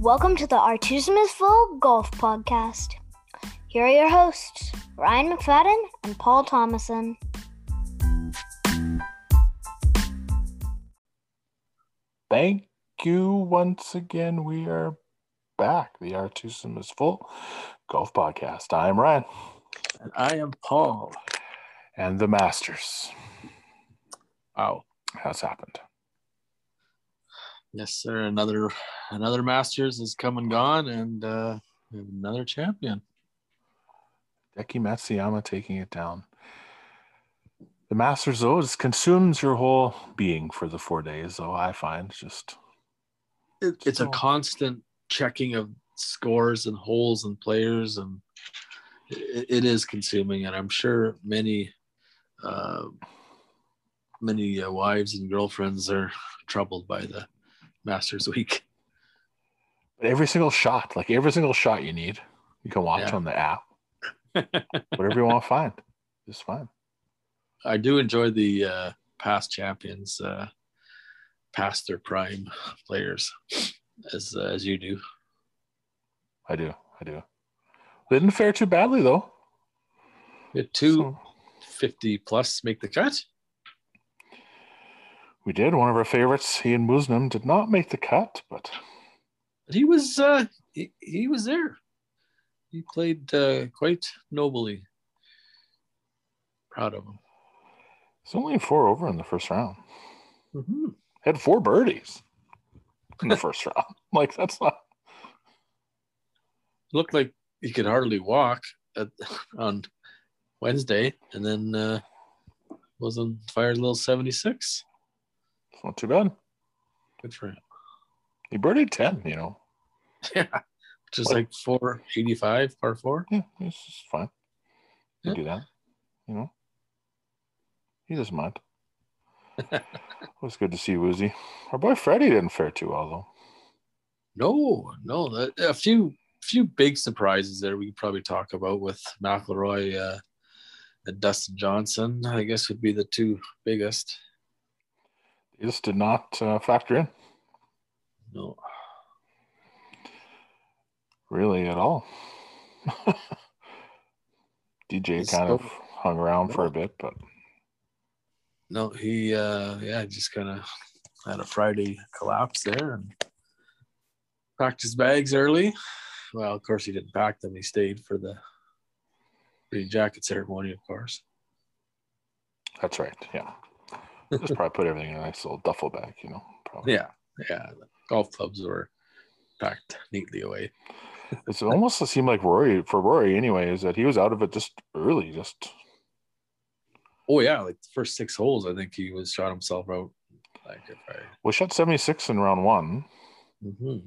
Welcome to the Artism is Full Golf Podcast. Here are your hosts, Ryan McFadden and Paul Thomason. Thank you once again. We are back. The Artism is Full Golf Podcast. I am Ryan. And I am Paul. And the Masters. Wow. Has happened. Yes, sir. Another another Masters has come and gone, and uh, another champion. Hideki Matsuyama taking it down. The Masters, though, just consumes your whole being for the four days, though, I find. Just it, it's a constant checking of scores and holes and players, and it, it is consuming. And I'm sure many, uh, many uh, wives and girlfriends are troubled by the Masters Week. But every single shot, like every single shot you need, you can watch yeah. on the app. Whatever you want to find, is fine. I do enjoy the uh, past champions, uh, past their prime players, as uh, as you do. I do. I do. They didn't fare too badly though. Had two so, 50 plus make the cut. We did. One of our favorites, Ian Woosnam, did not make the cut, but he was uh, he, he was there. He played uh, quite nobly. Proud of him. It's only four over in the first round. Mm-hmm. Had four birdies in the first round. Like that's not. Looked like he could hardly walk at, on Wednesday, and then uh, was on fire a little seventy six. Not too bad. Good for him. He birdied ten, you know. Yeah, which is what? like four eighty five par four. Yeah, it's fine. You yeah. do that, you know. He doesn't mind. it was good to see Woozy. Our boy Freddie didn't fare too well though. No, no, a few few big surprises there we could probably talk about with McIlroy uh, and Dustin Johnson. I guess would be the two biggest. Just did not uh, factor in. No. Really, at all. DJ it's kind so, of hung around no. for a bit, but no, he uh yeah, just kind of had a Friday collapse there and packed his bags early. Well, of course he didn't pack them. He stayed for the the jacket ceremony, of course. That's right. Yeah. Just probably put everything in a nice little duffel bag, you know. Probably. Yeah. Yeah. Golf clubs were packed neatly away. it's almost seemed like Rory for Rory anyway, is that he was out of it just early, just oh yeah, like the first six holes, I think he was shot himself out. Like if I well shot 76 in round one. Mm-hmm.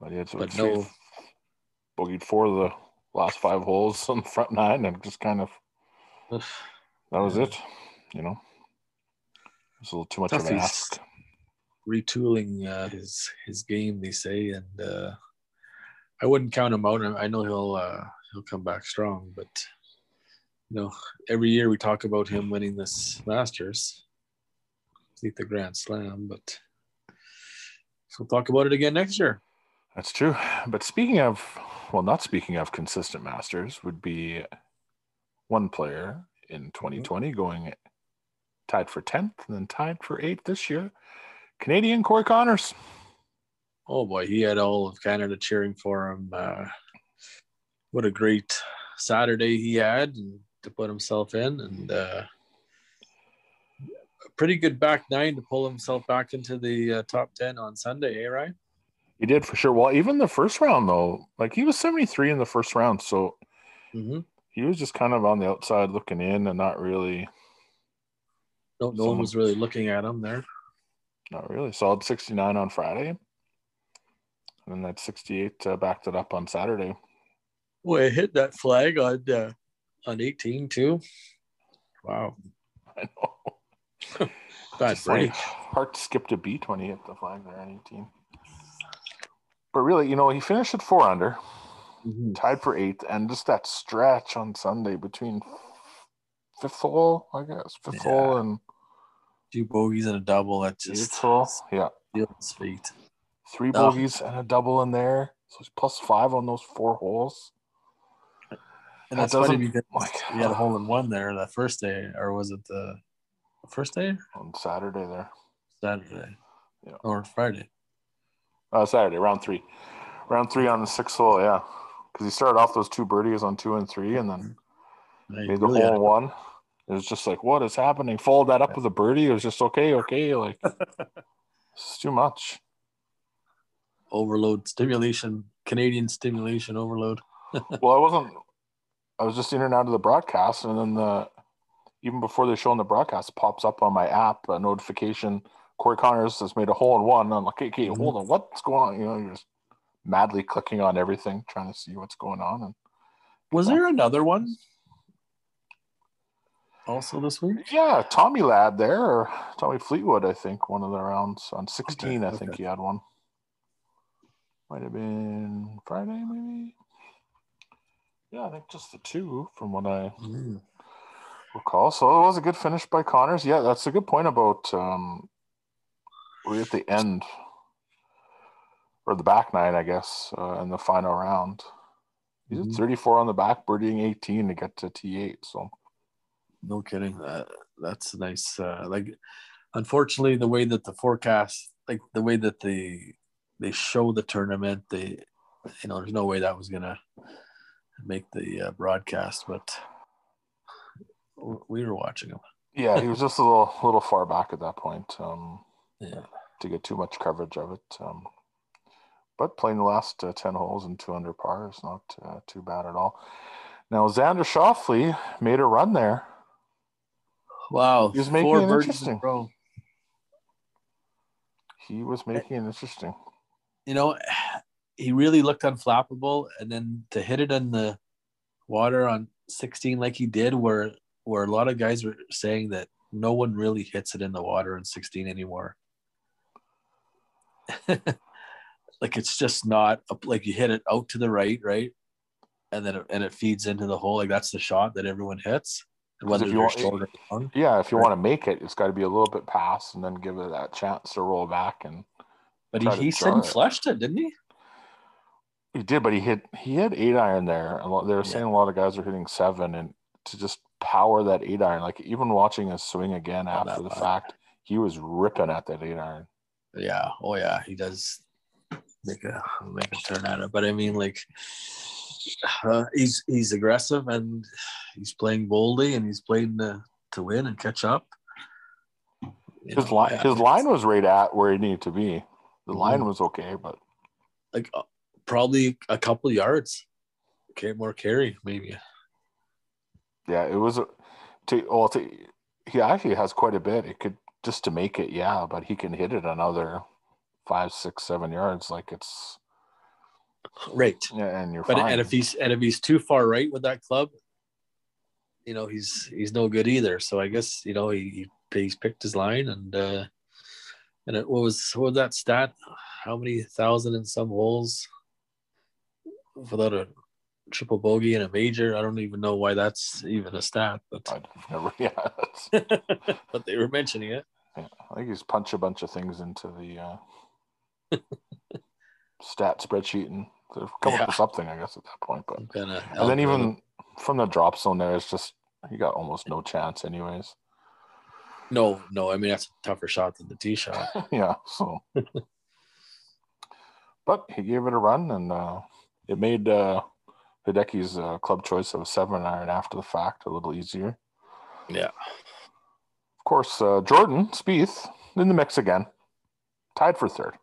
But he had but no bogeyed four of the last five holes on the front nine and just kind of that was it, you know. It's a little too much Tough of an ask. Retooling uh, his his game, they say, and uh, I wouldn't count him out. I know he'll uh, he'll come back strong, but you know, every year we talk about him winning this Masters, lead the Grand Slam, but we'll talk about it again next year. That's true. But speaking of, well, not speaking of consistent Masters, would be one player in 2020 mm-hmm. going tied for 10th and then tied for 8th this year. Canadian Corey Conners. Oh boy, he had all of Canada cheering for him. Uh, what a great Saturday he had, to put himself in, and uh, a pretty good back nine to pull himself back into the uh, top ten on Sunday. Eh, Ryan? He did for sure. Well, even the first round though, like he was seventy three in the first round, so mm-hmm. he was just kind of on the outside looking in and not really. No, no one was really looking at him there. Not really. Solid sixty nine on Friday, and then that sixty eight uh, backed it up on Saturday. Well, it hit that flag on uh, on 18 too. Wow. I know. Bad break. Heart skipped a beat when he hit the flag there on 18. But really, you know, he finished at four under, mm-hmm. tied for eighth, and just that stretch on Sunday between fifth hole, I guess, fifth yeah. hole and two bogeys and a double. That just hole. Yeah. Feet. three Oh. bogeys and a double in there. So he's plus five on those four holes. And That that's funny because like- he had a hole in one there that first day, or was it the first day? On Saturday there. Saturday. Yeah. Or Friday. Uh, Saturday, round three. Round three on the sixth hole, yeah. Because he started off those two birdies on two and three and then He made the really hole in one. It was just like, what is happening? Followed that up with a birdie. It was just okay, okay. Like, it's too much. overload stimulation, Canadian stimulation overload. well, I wasn't. I was just in and out of the broadcast, and then the even before they show on the broadcast, pops up on my app a notification. Corey Conners has made a hole in one. I'm like, okay, okay, Mhm. hold on, what's going on? You know, you're just madly clicking on everything, trying to see what's going on. And Was there another one? Also this week? yeah, Tommy Ladd there, or Tommy Fleetwood, I think one of the rounds on 16. Okay, I think okay. he had one. Might have been Friday, maybe. Yeah, I think just the two, from what I Mm. recall. So it was a good finish by Conners. Yeah, that's a good point about um, we're at the end or the back nine, I guess, uh, in the final round. He's Mhm. at 34 on the back, birdieing 18 to get to T8. So No kidding. Uh, that's nice. Uh, like, unfortunately, the way that the forecast, like the way that they they show the tournament, they, you know, there's no way that was gonna make the uh, broadcast, but we were watching them. yeah, he was just a little little far back at that point um, Yeah. to get too much coverage of it. Um, but playing the last uh, 10 holes and two under par is not uh, too bad at all. Now, Xander Schauffele made a run there. Wow. He was making four it interesting. a row. He was making it interesting. you know, he really looked unflappable, and then to hit it in the water on 16 like he did, where where a lot of guys were saying that no one really hits it in the water in 16 anymore. like it's just not like you hit it out to the right, right, and then it, and it feeds into the hole. Like that's the shot that everyone hits, whether if you want- short or long. Yeah, if you Right. want to make it, it's got to be a little bit past and then give it that chance to roll back. And But he, he said he it. flushed it, didn't he? he did, but he hit he had eight iron there. They were Yeah. saying a lot of guys are hitting seven, and to just power that eight iron, like even watching his swing again after the fact, he was ripping at that eight iron. Yeah. Oh yeah, he does make a make a turn at it. But I mean, like, uh, he's he's aggressive and he's playing boldly and he's playing to, to win and catch up. You His know, line, yeah, his line was right at where he needed to be. The Mhm. line was okay, but like uh, probably a couple yards, okay, more carry maybe. yeah, it was. a- To well, to, he actually has quite a bit. It could just to make it, yeah, but he can hit it another five, six, seven yards. Like it's Right. yeah, and you're But fine. and if he's and if he's too far right with that club, you know he's he's no good either. So I guess you know he, he he's picked his line and uh and it what was what was that stat? How many thousand and some holes without a triple bogey and a major? I don't even know why that's even a stat, but I've never, yeah, but they were mentioning it. Yeah, I think he's punched a bunch of things into the uh, stat spreadsheet and they've come Yeah. up with something, I guess, at that point. But Some kind and then even from the drop zone there, it's just he got almost no chance, anyways. no no. I mean that's a tougher shot than the tee shot. yeah, so. but he gave it a run, and uh, it made uh, Hideki's uh, club choice of a seven iron after the fact a little easier. Yeah. Of course, uh, Jordan Spieth in the mix again, tied for third.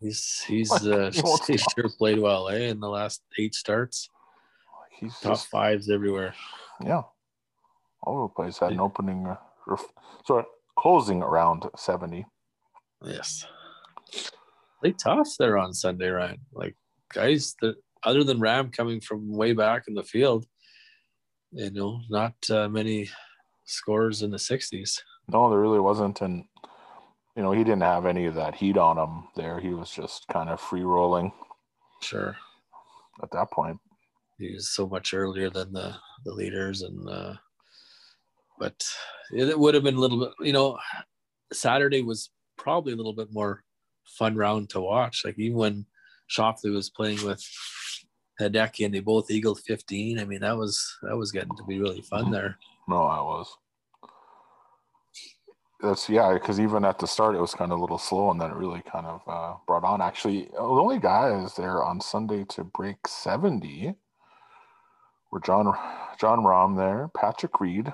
He's he's uh, he he's sure played well, eh? In the last eight starts, He's top just fives everywhere. Yeah. All over the place had an opening, uh, or f- sorry, closing around 70. Yes. They tough there on Sunday, right? Like guys that other than Rahm coming from way back in the field, you know, not uh, many scores in the sixties. No, there really wasn't. And, you know, he didn't have any of that heat on him there. He was just kind of free rolling Sure. at that point. He was so much earlier than the, the leaders and uh but it would have been a little bit you know, Saturday was probably a little bit more fun round to watch. Like even when Schauffele was playing with Hideki and they both eagled 15. I mean, that was that was getting to be really fun there. No, I was. That's yeah, because even at the start it was kind of a little slow, and then it really kind of uh, brought on. Actually, the only guys there on Sunday to break seventy were John John Rahm there, Patrick Reed,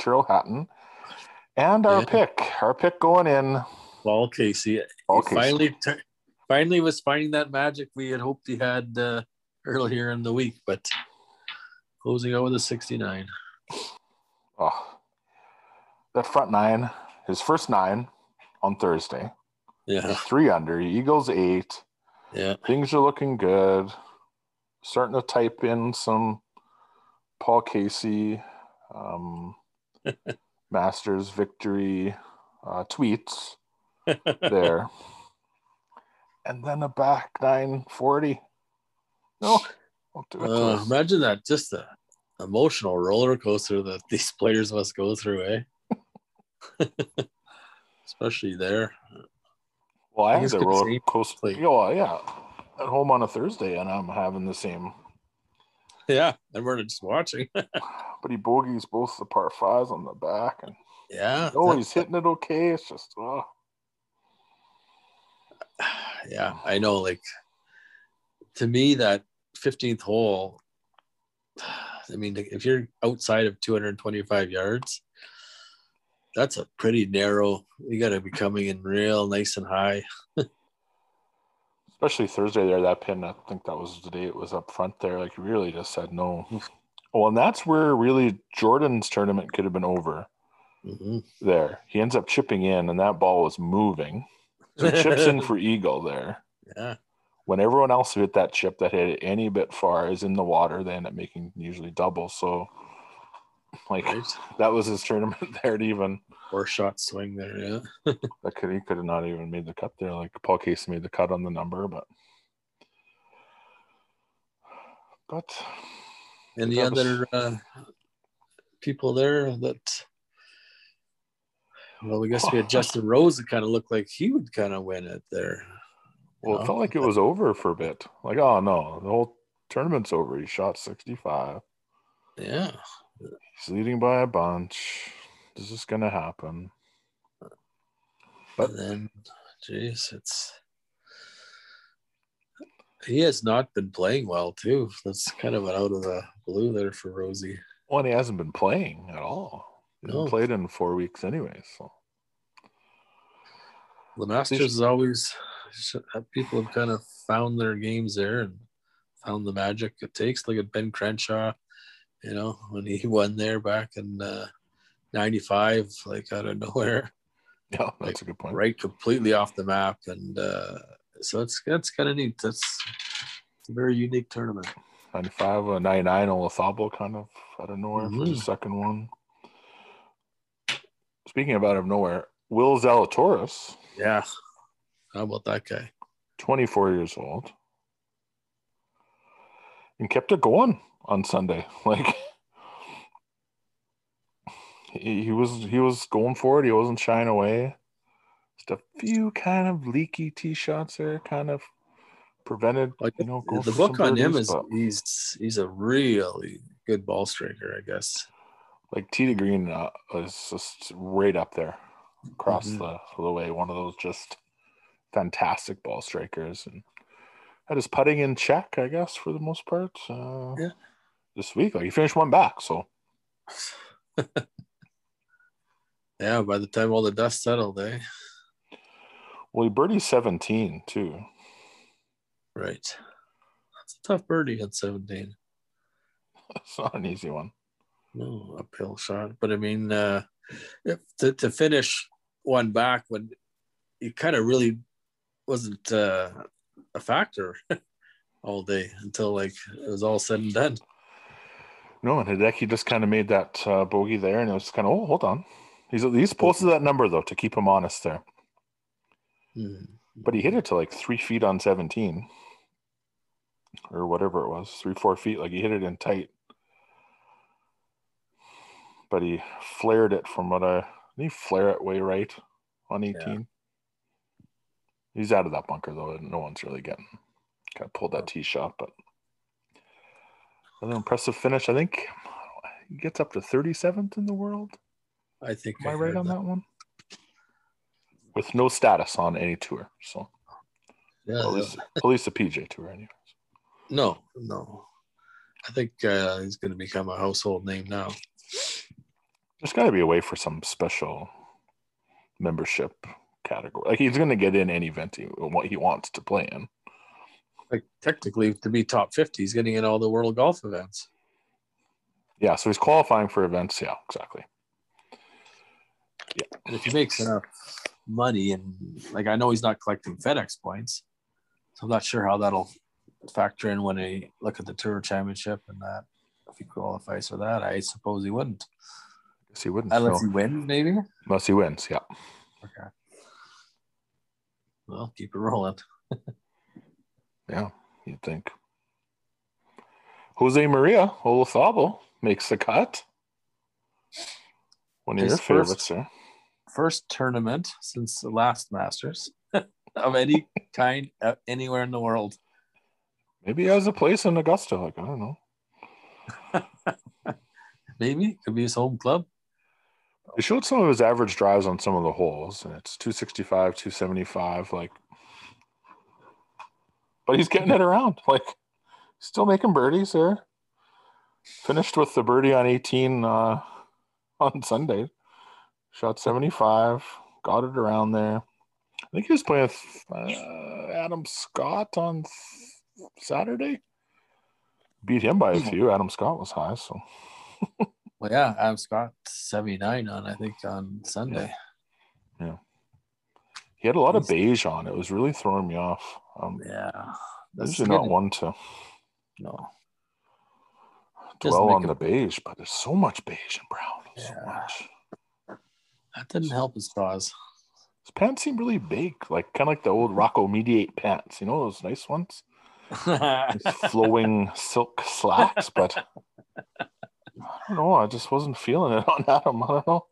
Tyrrell Hatton, and our Yeah. pick, our pick going in. Paul Casey, Paul Casey. finally finally was finding that magic we had hoped he had uh, earlier in the week, but closing out with a 69. Oh, that front nine, his first nine on Thursday, Yeah, three under, Eagles eight. yeah, things are looking good. Starting to type in some Paul Casey, um, Masters victory uh, tweets there, and then a back nine forty. No, don't do it Uh, imagine that just the emotional roller coaster that these players must go through, eh? Especially there. Well, I I guess the roller coaster. Like- Yeah, yeah, at home on a Thursday, and I'm having the same. Yeah, and we're just watching. But he bogeys both the par fives on the back, and yeah. oh, he's hitting it okay. It's just oh. yeah, I know. Like to me, that 15th hole, I mean, if you're outside of 225 yards, that's a pretty narrow. You got to be coming in real nice and high. especially Thursday there, that pin, I think that was the day it was up front there. Like, really just said no. Well, and that's where really Jordan's tournament could have been over Mhm. there. He ends up chipping in, and that ball was moving. So chips in for Eagle there. Yeah, When everyone else hit that chip that hit it any bit far is in the water, they end up making usually double. So, like, right. that was his tournament there to even. Four shot swing there. Yeah. That could he could have not even made the cut there. Like Paul Casey made the cut on the number, but but And the That was- other uh, people there that, well, I guess we had Justin Rose that kind of looked like he would kind of win it there. well, it felt like it was over for a bit. Like, oh no, the whole tournament's over. He shot sixty five. Yeah. He's leading by a bunch. This is gonna happen. But then, jeez, it's he has not been playing well too. That's kind of an out of the blue there for Rosie. Well, and he hasn't been playing at all. He hasn't No. played in four weeks anyway. So The Masters is always uh, people have kind of found their games there and found the magic it takes. Look at Ben Crenshaw, you know, when he won there back in uh, '95, like out of nowhere, yeah, that's a good point. right, completely off the map, and uh, so it's that's kind of neat. That's a very unique tournament. 95, uh, 99, Olazabal kind of out of nowhere for the Mhm. second one. Speaking of out of nowhere, Will Zalatoris, Yeah, how about that guy? 24 years old, and kept it going on Sunday. Like he, he was he was going for it. He wasn't shying away. Just a few kind of leaky tee shots there, kind of prevented. Like you know, the book on him is but- he's he's a really good ball striker, I guess. like tee to green uh, is just right up there across Mhm. the, the way. One of those just fantastic ball strikers and had his putting in check, I guess, for the most part. Uh, Yeah. This week, like he finished one back, so Yeah, by the time all the dust settled, eh? well, he birdied seventeen too. Right. That's a tough birdie at 17. It's not an easy one. No uphill shot, but I mean, uh, if, to to finish one back when it kind of really wasn't uh, a factor all day until like it was all said and done. No, and Hideki just kind of made that uh, bogey there, and it was kind of oh, hold on. He's at least posted that number though to keep him honest there. Hmm. But he hit it to like three feet on 17 or whatever it was, three, four feet. Like he hit it in tight. But he flared it from what I, he flare it way right on 18? He's out of that bunker though. and No one's really getting kind of pulled that tee shot, but another impressive finish. I think he gets up to 37th in the world. I think Am I right on that one? With no status on any tour, so Yeah, at least at least a PJ tour, anyways. no, no. I think uh, he's going to become a household name now. There's got to be a way for some special membership category. Like he's going to get in any event he what he wants to play in. Like technically, to be top fifty, he's getting in all the world golf events. Yeah, so he's qualifying for events. Yeah, exactly. Yeah and if he makes enough money, and like I know he's not collecting FedEx points, so I'm not sure how that'll factor in when they look at the Tour Championship and that. If he qualifies for that, I suppose he wouldn't, Guess he wouldn't. unless no. he wins, maybe. Unless he wins, yeah. Okay. Well, keep it rolling. Yeah, you'd think. Jose Maria Olazabal makes the cut. One of His your first- favorites, sir. First tournament since the last Masters of any kind uh, anywhere in the world. Maybe he has a place in Augusta. Like I don't know. Maybe could be his home club. They showed some of his average drives on some of the holes, and it's 265, 275. Like, but he's getting it around. Like, still making birdies there. Finished with the birdie on 18 uh, on Sunday. Shot 75, got it around there. I think he was playing with uh, Adam Scott on Saturday. Beat him by a few. Adam Scott was high, so Well, yeah, Adam Scott seventy nine on I think on Sunday. Yeah. He had a lot of beige on. It was really throwing me off. Um, Yeah, that's usually not one to No, dwell on a- the beige, but there's so much beige and brown. So Yeah. much. that didn't help his cause. His pants seem really big, like kind of like the old Rocco Mediate pants. You know those nice ones, flowing silk slacks. But I don't know. I just wasn't feeling it on Adam. I don't know.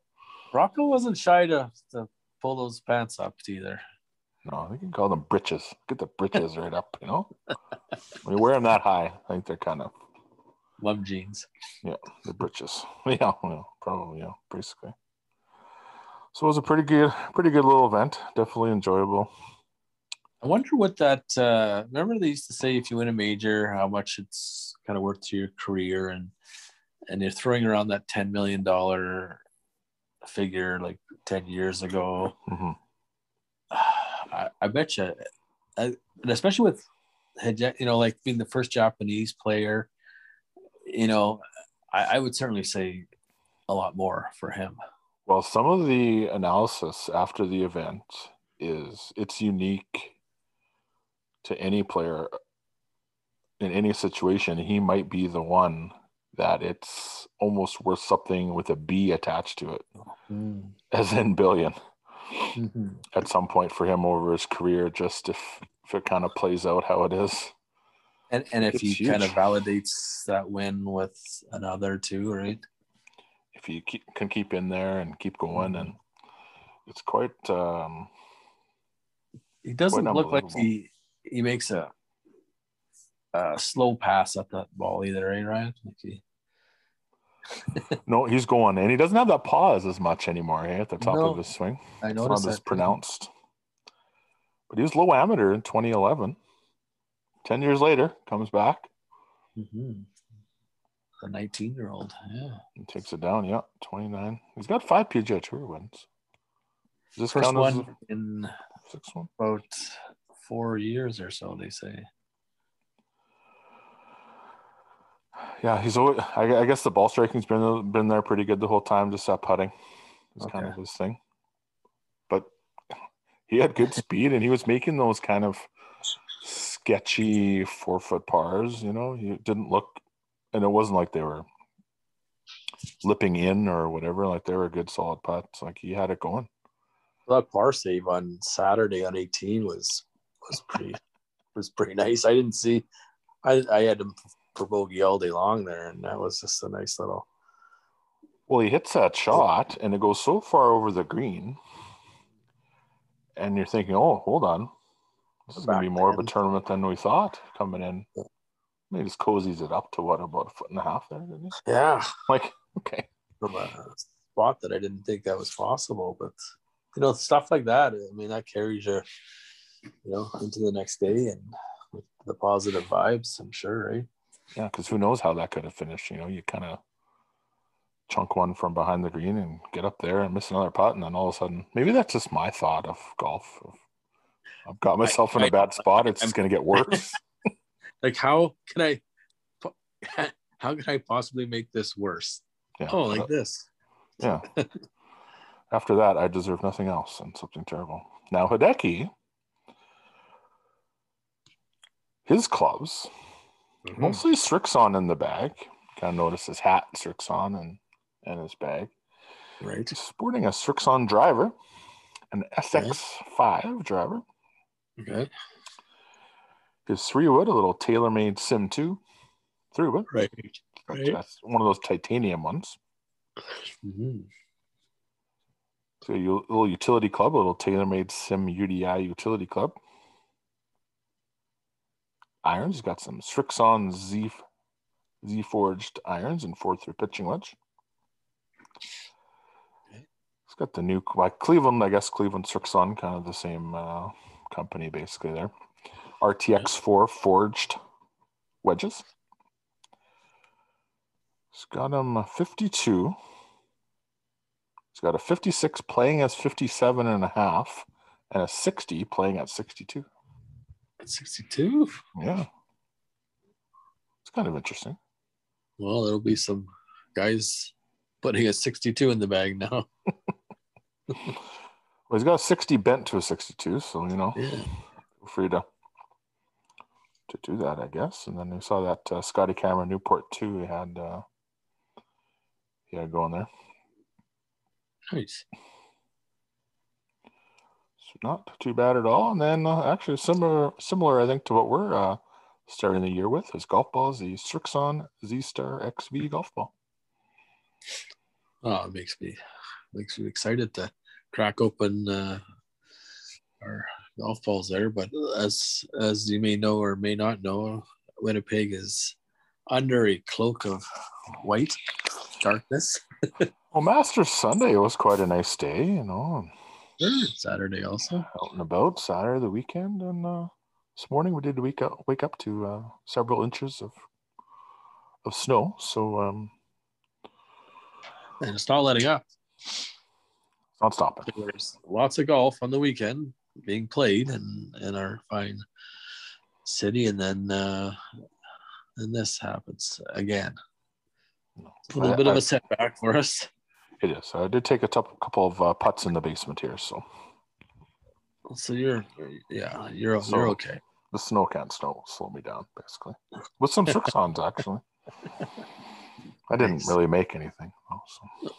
Rocco wasn't shy to, to pull those pants up either. No, you can call them britches. Get the britches right up. You know, when you wear them that high, I think they're kind of Love jeans. Yeah, the britches. Yeah, well, probably yeah, basically. So it was a pretty good, pretty good little event. Definitely enjoyable. I wonder what that. Uh, remember they used to say if you win a major, how much it's kind of worth to your career, and and they're throwing around that ten million dollar figure like ten years ago. hmm I, I bet you, I, and especially with Hide- you know, like being the first Japanese player, you know, I, I would certainly say a lot more for him. Well, some of the analysis after the event is it's unique to any player in any situation. He might be the one that it's almost worth something with a B attached to it, hmm. as in billion Mhm. at some point for him over his career, just if, if it kind of plays out how it is. And and if It's he kind of validates that win with another too, right? If you keep, can keep in there and keep going, and it's quite um, He doesn't Quite look like he he makes a a slow pass at that ball either, right, Ryan? Like he, no, he's going, and he doesn't have that pause as much anymore eh, at the top No, of his swing. I It's not as pronounced. But he was low amateur in 2011. 10 years later, comes back Mhm. The 19 year old, yeah. He takes it down. Yeah, 29. He's got five PGA Tour wins. Does this First one in sixth one? about four years or so, they say. Yeah, he's always. I, I guess the ball striking's been been there pretty good the whole time. Just that putting is kind of Okay. his thing. But he had good speed, and he was making those kind of sketchy four foot pars. You know, he didn't look, and it wasn't like they were lipping in or whatever. Like they were good solid putts. Like he had it going. That par save on Saturday on 18 was was pretty was pretty nice. I didn't see I I had him for bogey all day long there, and that was just a nice little Well, he hits that shot, and it goes so far over the green, and you're thinking, "Oh, hold on, This is going to be more of a tournament than we thought coming in. Yeah. Maybe just cozies it up to what about a foot and a half there, didn't he? Yeah, Like, okay, from a spot that I didn't think that was possible. But you know, stuff like that. I mean, that carries you, you know, into the next day and with the positive vibes. I'm sure, right? Yeah, because who knows how that could have finished? You know, you kind of chunk one from behind the green and get up there and miss another putt, and then all of a sudden, maybe that's just my thought of golf. I've got myself in a I- bad spot. It's going to get worse. Like, how can I? How can I possibly make this worse? Yeah. Oh, like this. Yeah. After that, I deserve nothing else and something terrible. Now, Hideki, his clubs, Mm-hmm. mostly Strixon in the bag. Kind of notice his hat, Strixon, and, and his bag. Right. He's sporting a Strixon driver, an ZX5 driver. Okay. His three wood, a little TaylorMade SIM2 three wood. Right. Right. That's one of those titanium ones. Mhm. So a u- little utility club, a little TaylorMade SIM UDI utility club. Irons, he's got some Strixon Z Z forged irons and four through pitching wedge. He's got the new like Cleveland, I guess Cleveland Strixon, kind of the same uh, company basically there. RTX four forged wedges. He's got him 52. He's got a 56 playing as 57 and a half, and a 60 playing at 62. At 62. Yeah. It's kind of interesting. Well, there'll be some guys putting a 62 in the bag now. Well, he's got a 60 bent to a 62, so you know, Yeah. feel free to to do that, I guess. And then we saw that uh, Scotty Cameron Newport too. He had uh, he had going there. Nice. Not too bad at all. And then uh, actually similar, similar, I think, to what we're uh, starting the year with. is golf ball is the Strixon Z Star XV golf ball. Oh, it makes me makes me excited to crack open uh, our golf balls there. But as as you may know or may not know, Winnipeg is under a cloak of white darkness. Well, Master Sunday was quite a nice day, you know, Saturday also. out and about Saturday the weekend, and uh, this morning we did wake up wake up to uh, several inches of of snow. So um, And it's not letting up. it's not stopping. There's lots of golf on the weekend being played in, in our fine city, and then uh, then this happens again. A little I- bit of I- a setback for us. It is. I did take a couple of uh, putts in the basement here, so So you're, yeah, you're So- you're okay. the snow can't snow slow me down, basically. With some Strixons, actually. I didn't really make anything, though, so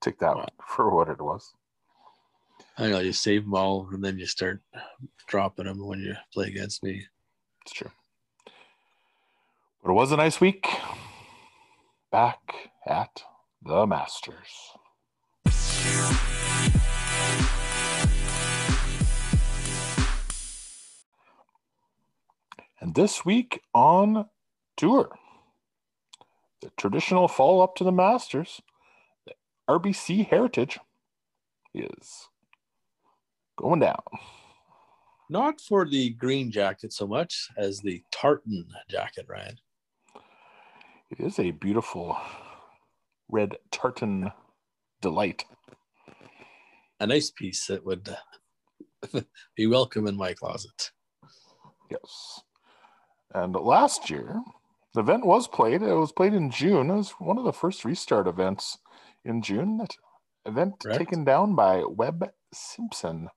take that Wow. for what it was. I know you save them all, and then you start dropping them when you play against me. It's true. But it was a nice week. Back at the Masters. And this week on tour, the traditional follow up to the Masters, the RBC Heritage is going down. Not for the green jacket so much as the tartan jacket, Ryan. It is a beautiful red tartan delight. A nice piece that would uh, be welcome in my closet. Yes. And last year, the event was played. It was played in June. It was one of the first restart events in June. That event Correct. taken down by Webb Simpson.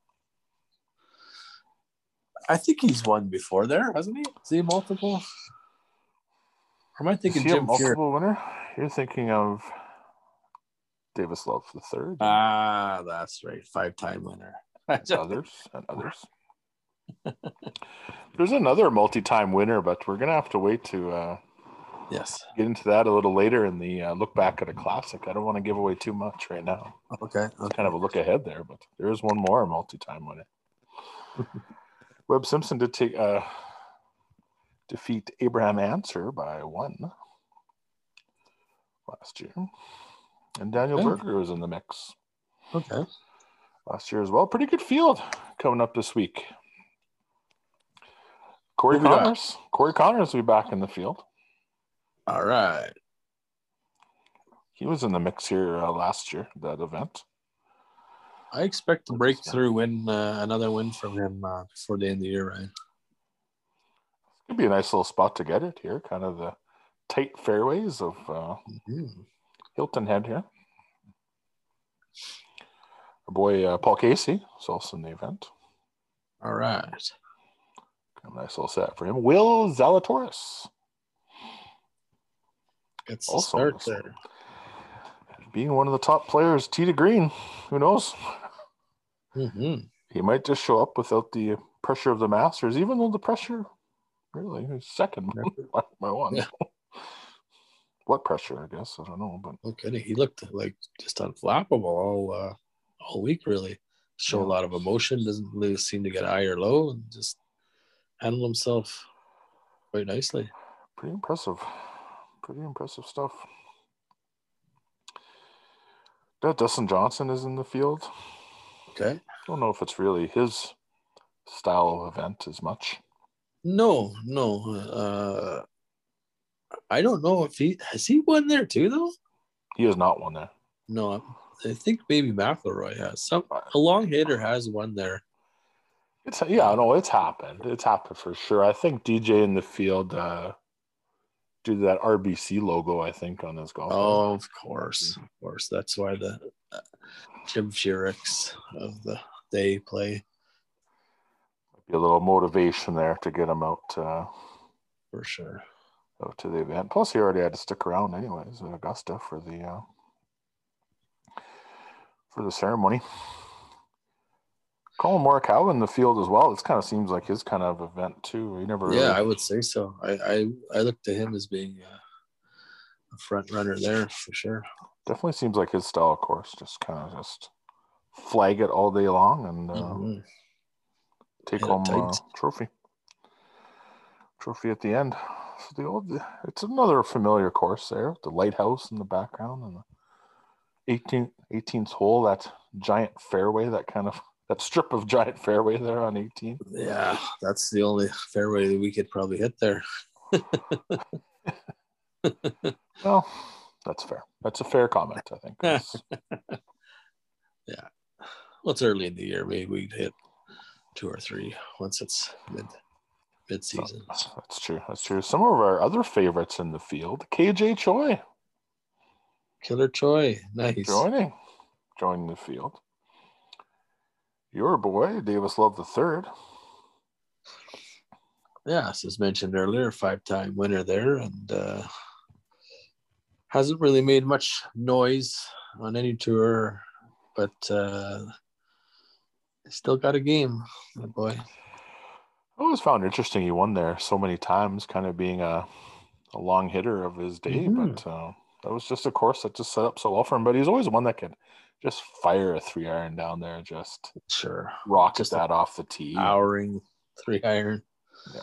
I think he's won before there, hasn't he? Is he multiple? Or am I thinking Jim multiple winner? You're thinking of Davis Love the third, Ah, that's right. Five time winner. and others, and others. There's another multi-time winner, but we're gonna have to wait to uh, yes. get into that a little later in the uh, look back at a classic. I don't want to give away too much right now. Okay. It's kind of a look ahead there, but there is one more multi-time winner. Webb Simpson did take uh, defeat Abraham Ancer by one last year, and Daniel Yeah. Berger was in the mix Okay. last year as well. Pretty good field coming up this week. Corey Who we got? Conners. Corey Conners will be back in the field. All right. He was in the mix here uh, last year, that event. I expect a breakthrough win, uh, another win from him uh, before the end of the year, Ryan. Could be a nice little spot to get it here, kind of the tight fairways of uh, Mhm. Hilton Head here. Our boy uh, Paul Casey is also in the event. All right. A nice little set for him. Will Zalatoris It's the Also start this there. being one of the top players, Tee to Green. Who knows? hmm He might just show up without the pressure of the Masters, even though the pressure really second by, one. Yeah. what pressure? I guess I don't know, but No kidding. He looked like just unflappable all uh, all week. Really, show a lot of emotion. Doesn't really seem to get high or low, and just handle himself quite nicely. pretty impressive. Pretty impressive stuff. Yeah, Dustin Johnson is in the field. Okay. don't know if it's really his style of event as much. No, no. Uh, I don't know if he has he won there too though. He has not won there. No, I think maybe McIlroy has. Some a long hitter has one there. It's yeah, no, it's happened. It's happened for sure. I think DJ in the field uh do that RBC logo, I think, on his golf. Oh, of course, of course. That's why the uh, Jim of the day play Be a little motivation there to get him out uh, for sure. out to the event. Plus, he already had to stick around anyways at Augusta for the uh, for the ceremony. Collin Morikawa in the field as well. This kind of seems like his kind of event too. He never really Yeah, I would say so. I I, I look to him as being uh, a front runner there for sure. definitely seems like his style of course. Just kind of just flag it all day long and uh, Mhm. Take home uh, trophy. Trophy at the end. So the old, it's another familiar course there. The lighthouse in the background and the 18th, 18th hole. That giant fairway. That kind of that strip of giant fairway there on 18. Yeah, that's the only fairway that we could probably hit there. Well, that's fair. That's a fair comment. I think. yeah. Well, it's early in the year. Maybe we'd hit two or three once it's mid mid season. that's true. That's true. Some of our other favorites in the field, KJ Choi. Killer Choi, nice. joining joining the field. Your boy, Davis Love the third. Yes, as mentioned earlier, five time winner there, and uh, hasn't really made much noise on any tour, but uh, still got a game, my boy. I always found interesting he won there so many times, kind of being a, a long hitter of his day. Mhm. But uh, that was just a course that just set up so well for him. But he's always one that could just fire a three iron down there, just Sure, rocket Just that off the tee. powering three iron, Yeah.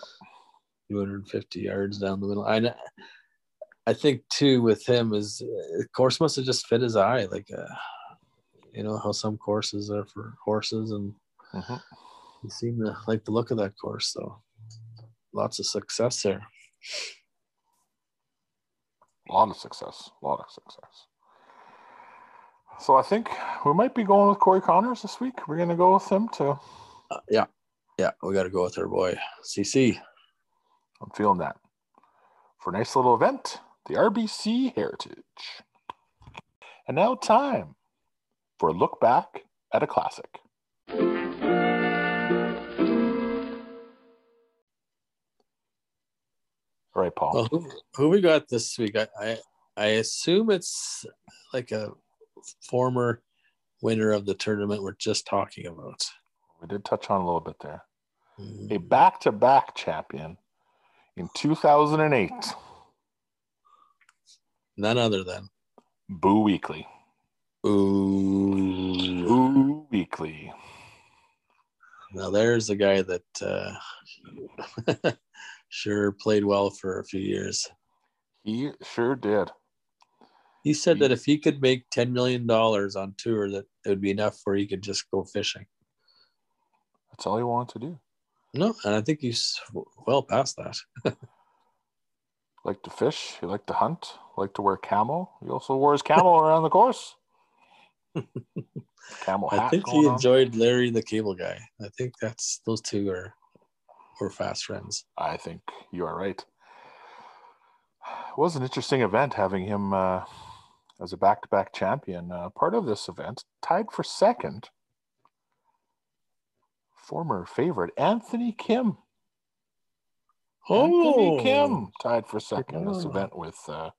250 yards down the middle. I kn- I think too with him is uh, the course must have just fit his eye, like uh, you know how some courses are for horses, and Mhm. he seemed to like the look of that course. So lots of success there. A lot of success. A lot of success. So I think we might be going with Corey Conners this week. We're going to go with him too. Uh, yeah, yeah, we got to go with our boy CC. I'm feeling that. For a nice little event, the RBC Heritage. And now, time for a look back at a classic. All right, Paul. Well, who, who we got this week? I, I I assume it's like a former winner of the tournament we're just talking about. We did touch on a little bit there. A Mm, back to back champion in 2008, None other than Boo Weekley. Ooh. Boo Weekley. now there's a guy that uh, sure played well for a few years. He sure did. He said that if he could make ten million dollars on tour, that it would be enough where he could just go fishing. That's all he wanted to do. No, and I think he's well past that. like to fish. He liked to hunt. Liked to wear camo. He also wore his camo around the course. Camel hat. I think he on. enjoyed Larry the Cable Guy. I think that's those two are were fast friends. I think you are right. It was an interesting event having him uh, as a back-to-back champion. Uh, part of this event, tied for second, former favorite Anthony Kim. Anthony Kim tied for second in this Oh. event with uh,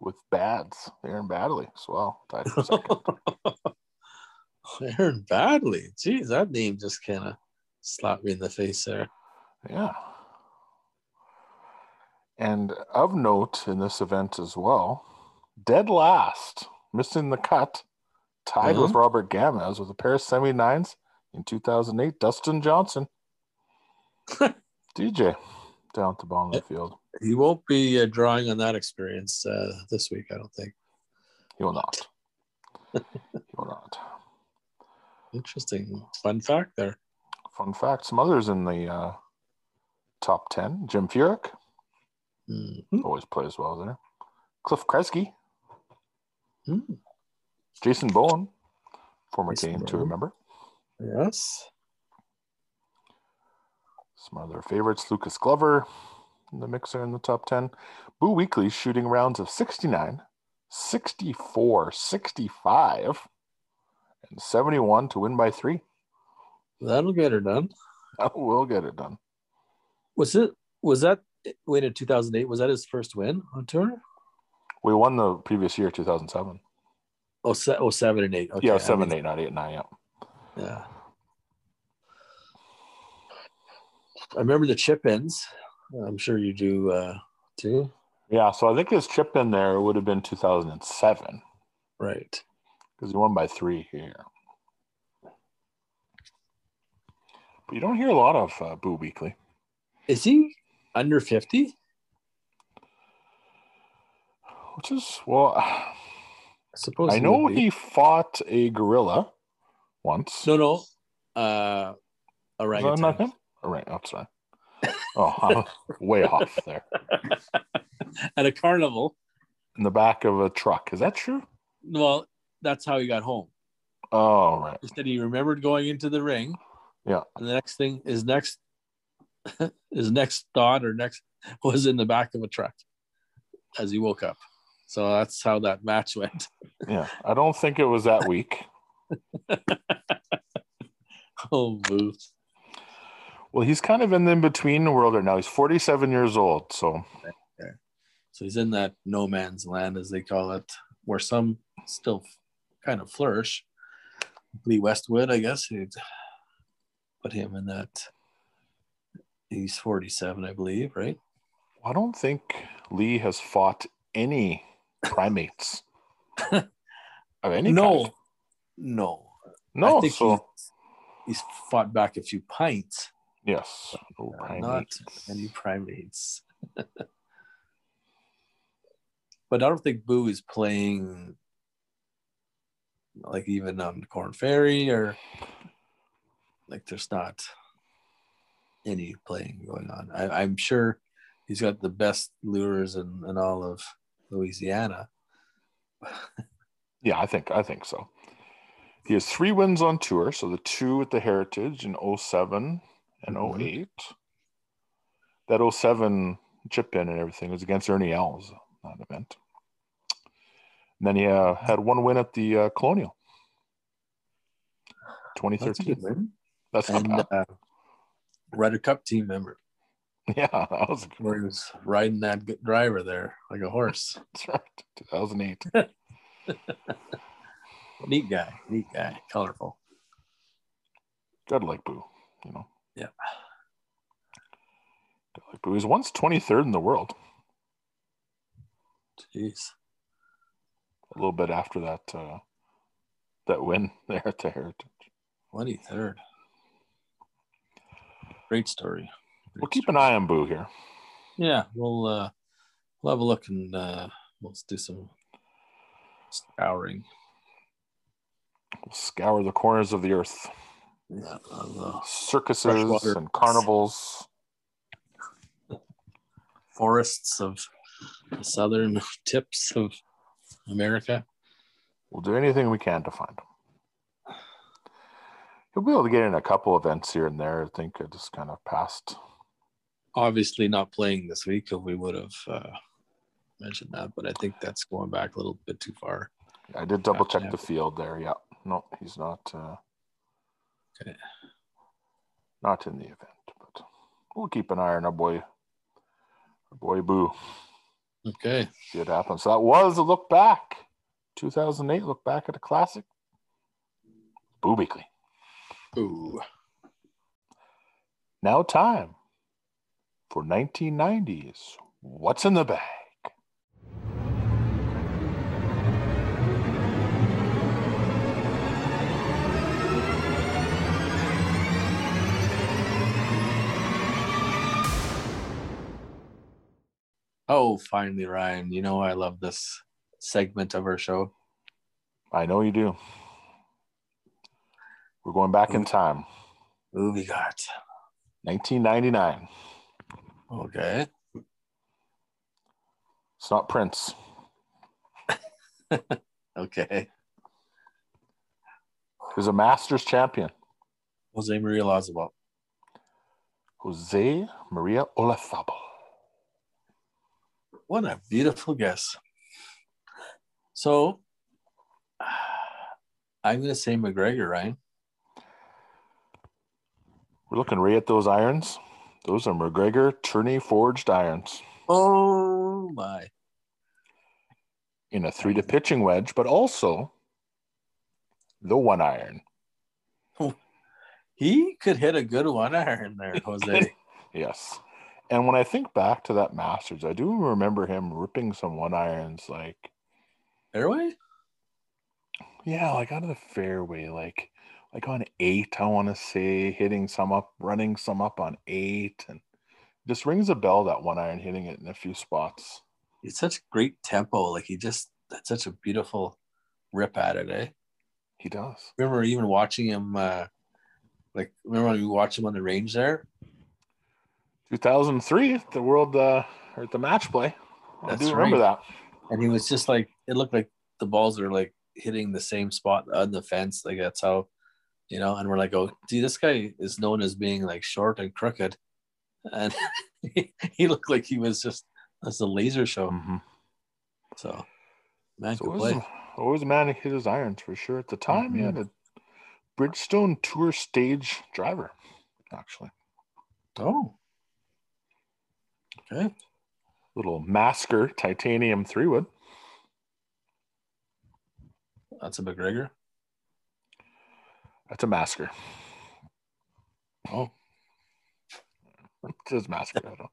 with Bads, Aaron Baddeley as well, tied for second. Aaron Baddeley. Geez, that name just kind of slapped me in the face there. Yeah. And of note in this event as well, dead last, missing the cut, tied with Uh-huh. Robert Gamez with a pair of 79s in 2008, Dustin Johnson. DJ down at the bottom of the field. He won't be uh, drawing on that experience uh, this week, I don't think. He will not. he will not. Interesting fun fact there. Fun fact some others in the uh, top 10 Jim Furyk, Mhm. always plays well there. Cliff Kresge, Mm. Jason Bohn, former Jason Canadian Bohn. Tour member. Yes. Some other favorites Lucas Glover in the mixer in the top 10. Boo Weekley shooting rounds of 69, 64, 65, and 71 to win by three. That'll get her done. That will get it done. Was it was that win in 2008? Was that his first win on tour? We won the previous year, 2007. Oh, se- oh seven and eight. Okay, yeah, I 7, mean, 8, not 8, 9. Yeah. Yeah. I remember the chip ins. I'm sure you do uh, too. Yeah, so I think his chip in there would have been 2007 Right. because he won by three here. But you don't hear a lot of uh, Boo Weekley. Is he under 50? Which is, well, I suppose. I know he fought a gorilla once. No, no. Uh, orangutan. Right. Oh, sorry. Oh, I'm way off there. At a carnival. In the back of a truck. Is that true? Well, that's how he got home. Oh, right. He said he remembered going into the ring. Yeah. And the next thing, his next, his next thought or next was in the back of a truck as he woke up. So that's how that match went. Yeah. I don't think it was that week. Oh, boo. Well, he's kind of in the in between world right now. He's 47 years old. So, So he's in that no man's land, as they call it, where some still kind of flourish. Lee Westwood, I guess, he'd put him in that. He's 47, I believe, right? I don't think Lee has fought any primates of any no, kind. no. No. I think so, he's, he's fought back a few pints, yes. No uh, not any primates. but I don't think Boo is playing like even on Korn Ferry or like there's not any playing going on. I, I'm sure he's got the best lures in, in all of Louisiana. Yeah, I think I think so. He has three wins on tour, so the two at the Heritage in 07 and Mhm. 08. That 07 chip in and everything was against Ernie Els, that event. And then he uh, had one win at the uh, Colonial. That's a 2013. good win. That's not And uh, Ryder Cup team member Yeah, that was where he was riding that good driver there like a horse. That's right. 2008. Neat guy, neat guy, colorful. Gotta like Boo, you know. Yeah. Boo. He was once 23rd in the world. Jeez. A little bit after that uh, that win there at the Heritage. 23rd. Great story. Great We'll keep an eye on Boo here. Yeah, we'll uh, we'll have a look and uh, we'll do some scouring. We'll scour the corners of the earth, Yeah, uh, circuses and carnivals. forests of the southern tips of America. We'll do anything we can to find him. He'll be able to get in a couple events here and there. I think I just kind of passed. Obviously, not playing this week, or we would have uh, mentioned that. But I think that's going back a little bit too far. I did double check the field there. Yeah, no, he's not. Uh, Okay. Not in the event, but we'll keep an eye on our boy, our boy Boo. Okay. See what happens. So that was a look back, 2008. Look back at a classic. Boo Weekley. Boo. Now time for 1990s. What's in the bag? Oh, finally, Ryan. You know I love this segment of our show. I know you do. We're going back in time, Who we got? 1999. Okay. It's not Prince. Okay. He's a Masters champion, Jose Maria Olazabal. Jose Maria Olazabal. What a beautiful guess. So I'm going to say MacGregor, Ryan. We're looking right at those irons. Those are MacGregor tourney forged irons Oh, my. in a three to pitching wedge, but also the one iron. He could hit a good one iron there, Jose. Yes. And when I think back to that Masters, I do remember him ripping some one irons like, Fairway? yeah, like out of the fairway, like like on eight, I want to say, hitting some up, running some up on eight, and just rings a bell that one iron hitting it in a few spots. He's such great tempo. Like he just had such a beautiful rip at it, eh? He does. Remember even watching him uh like remember when we watched him on the range there? 2003, the world uh, or the match play. I That's do remember that. And he was just like it looked like the balls are like hitting the same spot on the fence. Like that's how you know, and we're like, oh, see, this guy is known as being like short and crooked. And he, he looked like he was just that's a laser show. Mhm. So man So could always, play. always a man who hit his irons for sure. At the time, he Mhm. had a Bridgestone Tour stage driver, actually. Oh. Okay. Little Masker titanium three wood. That's a MacGregor. That's a Masker. Oh, It says Masker. I don't.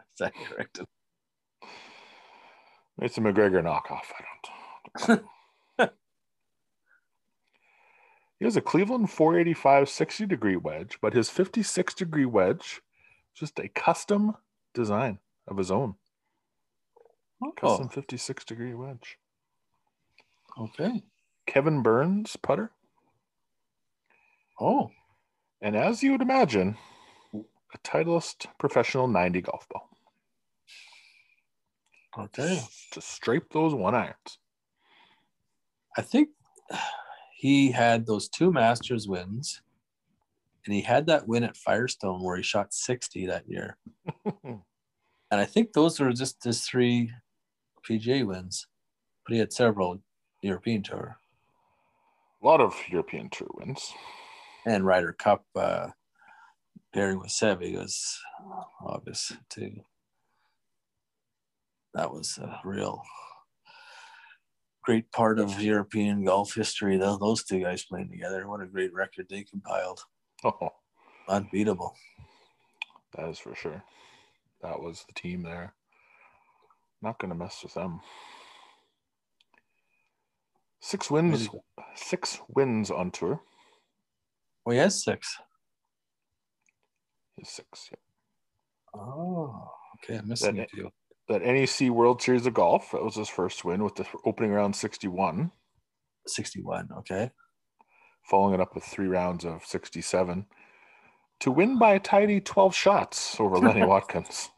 is that correct? It's a MacGregor knockoff. I don't. he has a Cleveland 485 60 degree wedge, but his 56 degree wedge just a custom design of his own. Oh. Custom Oh, 56 degree wedge. okay. Kevin Burns putter. Oh, And as you would imagine, a Titleist professional 90 golf ball. okay. To scrape those one irons. I think he had those two Masters wins, and he had that win at Firestone where he shot 60 that year. And I think those were just his three PGA wins, but he had several European Tour A lot of European Tour wins. and Ryder Cup uh, pairing with Seve was obvious too. That was a real great part of European golf history. Those two guys playing together, what a great record they compiled! Oh, Unbeatable. that is for sure. That was the team there. Not going to mess with them. Six wins, six wins on tour. Well, he has six. His six. Yeah. Oh, okay. I'm missing That- a few. That NEC World Series of Golf. That was his first win with the opening round 61, 61. Okay. Following it up with three rounds of 67 to win by a tidy 12 shots over Lanny Wadkins.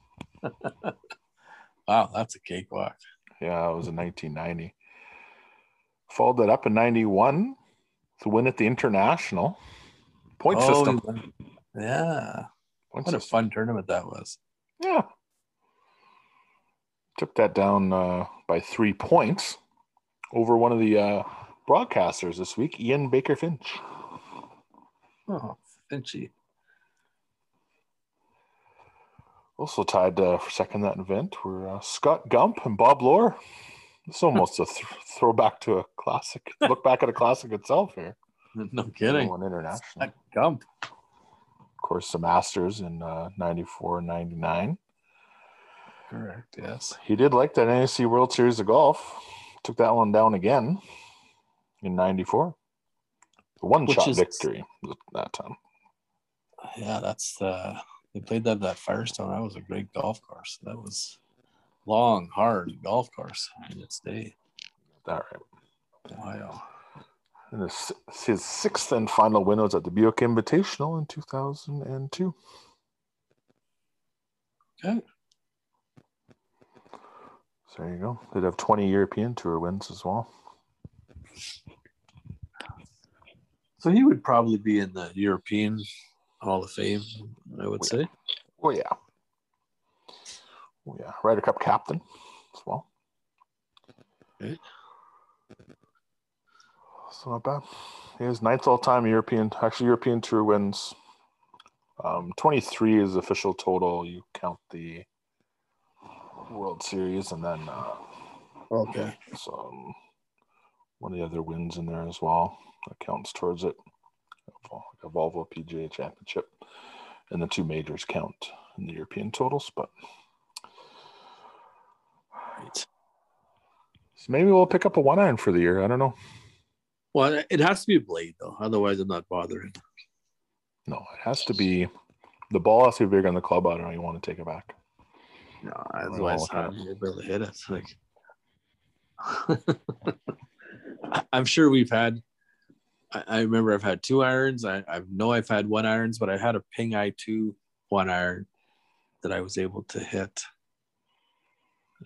Wow, that's a cakewalk. Yeah, it was in 1990. Followed that up in 91 to win at the International point Oh, system. Yeah. Point What a fun tournament that was. Yeah. Took that down uh, by three points over one of the uh, broadcasters this week, Ian Baker Finch. Oh, Finchy. Also tied uh, for second that event were uh, Scott Gump and Bob Lohr. It's almost a th- throwback to a classic. Look back at a classic itself here. No kidding. One international. That Gump. Of course, the Masters in uh, 94 and 99. Correct. Yes. He did like that NEC World Series of Golf. Took that one down again in 94. One Which shot is- victory that time. Yeah, that's uh they played that that Firestone. That was a great golf course. That was long, hard golf course in its day. That right. Wow. And his, his sixth and final win was at the Buick Invitational in 2002. Okay. So there you go. They'd have 20 European Tour wins as well. So he would probably be in the European Hall of Fame, I would say. Oh, yeah. Oh, yeah. Ryder Cup captain as well. Okay. So not bad. He has ninth all time European, actually, European Tour wins. Um, 23 is official total. You count the World Series and then uh, Okay. some one of the other wins in there as well that counts towards it. A Volvo PGA Championship, and the two majors count in the European totals. But Right. so maybe we'll pick up a one iron for the year. I don't know. Well, it has to be a blade though. Otherwise, I'm not bothering. No, it has to be the ball has to be bigger on the club. I don't know. You want to take it back. No, otherwise, okay. how do you be able to hit it? Like, I'm sure we've had. I, I remember I've had two irons. I, I know I've had one irons, but I had a Ping I two one iron that I was able to hit.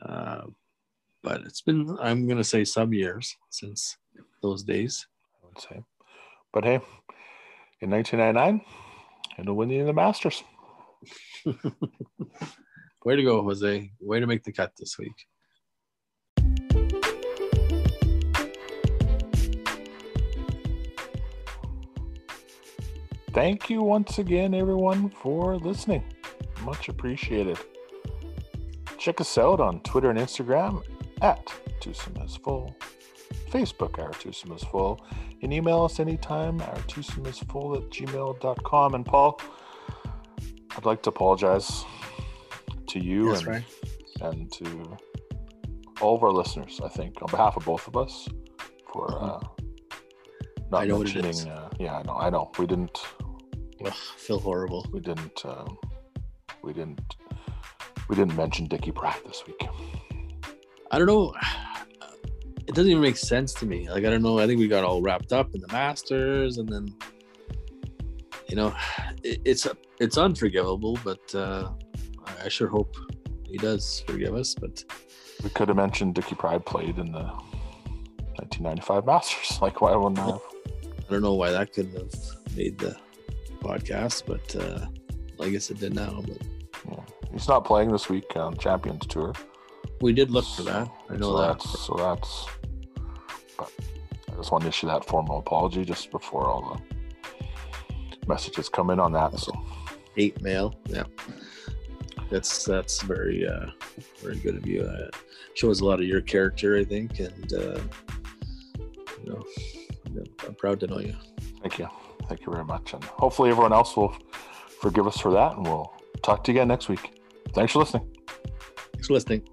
Uh, but it's been I'm gonna say some years since those days. I would say. But hey, in 1999, it'll win you the Masters. Way to go, Jose! Way to make the cut this week. Thank you once again, everyone, for listening. Much appreciated. Check us out on Twitter and Instagram at Twosome is Full, Facebook, our Twosome is Full, and email us anytime, our Twosome is Full at gmail.com. And Paul, I'd like to apologize to you and, right. and to all of our listeners, I think, on behalf of both of us, for uh, not I know mentioning. Uh, yeah, I know. I know. We didn't Ugh, feel horrible. we didn't um, we didn't we didn't mention Dickie Pride this week. I don't know. It doesn't even make sense to me. Like I don't know. I think we got all wrapped up in the Masters, and then you know, it, it's it's unforgivable. But uh, I- I sure hope he does forgive us. But We could have mentioned Dickie Pride played in the 1995 Masters. Like why wouldn't I? I don't know why that couldn't have made the podcast. But uh, I guess it did now. But Yeah. He's not playing this week on Champions Tour. we did look for that. I know so that. That's, so that's. But I just want to issue that formal apology just before all the messages come in on that. So Hate mail. Yeah. That's that's very uh very good of you. Uh, shows a lot of your character, I think, and uh, you know, I'm proud to know you. thank you, thank you very much, and hopefully everyone else will forgive us for that, and we'll talk to you again next week. Thanks for listening. Thanks for listening.